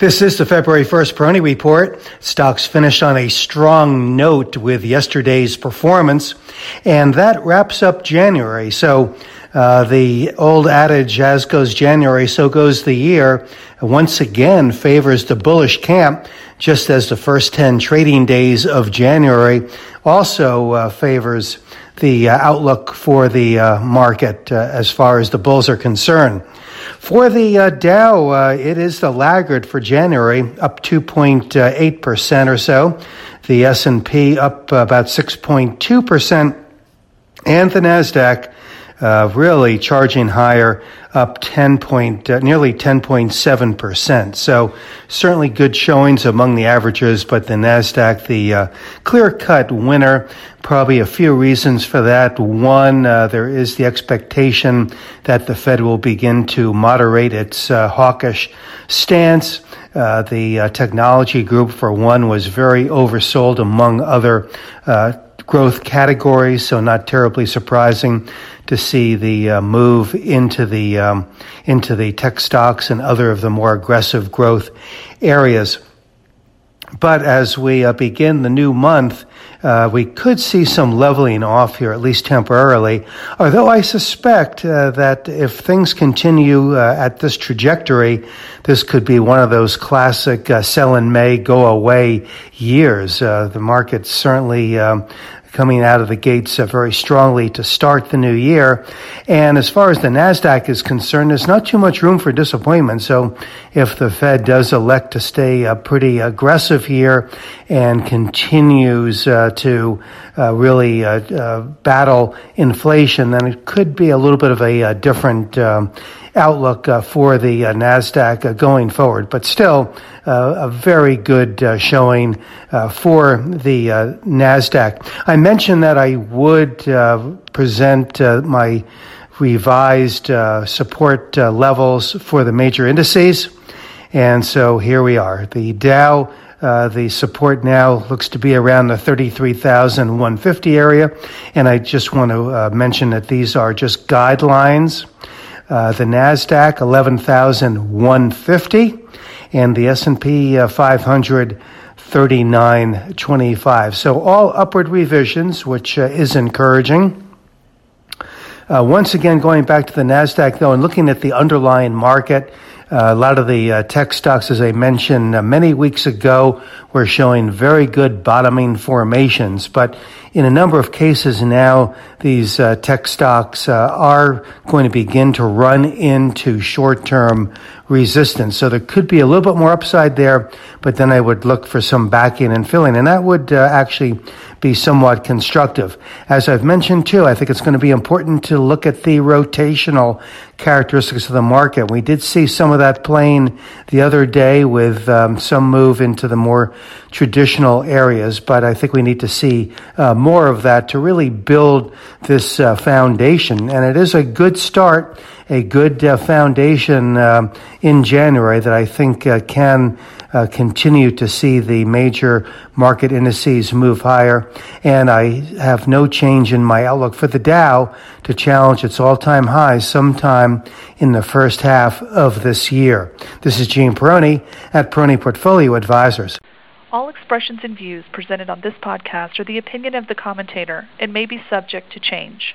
This is the February 1st Peroni Report. Stocks finished on a strong note with yesterday's performance, and that wraps up January. So, uh, the old adage, as goes January, so goes the year, once again favors the bullish camp, just as the first 10 trading days of January also uh, favors the uh, outlook for the uh, market uh, as far as the bulls are concerned. For the Dow, it is the laggard for January, up 2.8% or so. The S&P up about 6.2%. And the NASDAQ uh, really charging higher, up 10 point, uh, nearly 10.7%. So certainly good showings among the averages, but the NASDAQ, the uh, clear cut winner, probably a few reasons for that. One, uh, there is the expectation that the Fed will begin to moderate its uh, hawkish stance. Uh, the technology group, for one, was very oversold among other uh, growth categories, so not terribly surprising to see the uh, move into the um, into the tech stocks and other of the more aggressive growth areas. But as we uh, begin the new month, uh, we could see some leveling off here, at least temporarily. Although I suspect uh, that if things continue uh, at this trajectory, this could be one of those classic uh, sell in May, go away years. Uh, the market certainly um, coming out of the gates uh, very strongly to start the new year. And as far as the NASDAQ is concerned, there's not too much room for disappointment. So if the Fed does elect to stay uh, pretty aggressive here and continues uh, to really battle inflation, then it could be a little bit of a, a different um, outlook uh, for the uh, Nasdaq uh, going forward, but still a very good showing for the Nasdaq. I mentioned that I would present my revised support levels for the major indices, and so here we are. The Dow. Uh, the support now looks to be around the 33,150 area. And I just want to uh, mention that these are just guidelines. Uh, the Nasdaq 11,150 and the S&P uh, 500 3925. So all upward revisions, which uh, is encouraging. Uh, once again, going back to the Nasdaq though, and looking at the underlying market, uh, a lot of the uh, tech stocks, as I mentioned uh, many weeks ago, were showing very good bottoming formations. But in a number of cases now, these uh, tech stocks uh, are going to begin to run into short-term resistance. So there could be a little bit more upside there, but then I would look for some backing and filling, and that would uh, actually be somewhat constructive. As I've mentioned too, I think it's going to be important to look at the rotational characteristics of the market. We did see some of that playing the other day with um, some move into the more traditional areas, but I think we need to see uh, more of that to really build this uh, foundation. And it is a good start, a good uh, foundation uh, in January that I think uh, can uh, continue to see the major market indices move higher. And I have no change in my outlook for the Dow to challenge its all time highs sometime in the first half of this year. This is Gene Peroni at Peroni Portfolio Advisors. All expressions and views presented on this podcast are the opinion of the commentator and may be subject to change.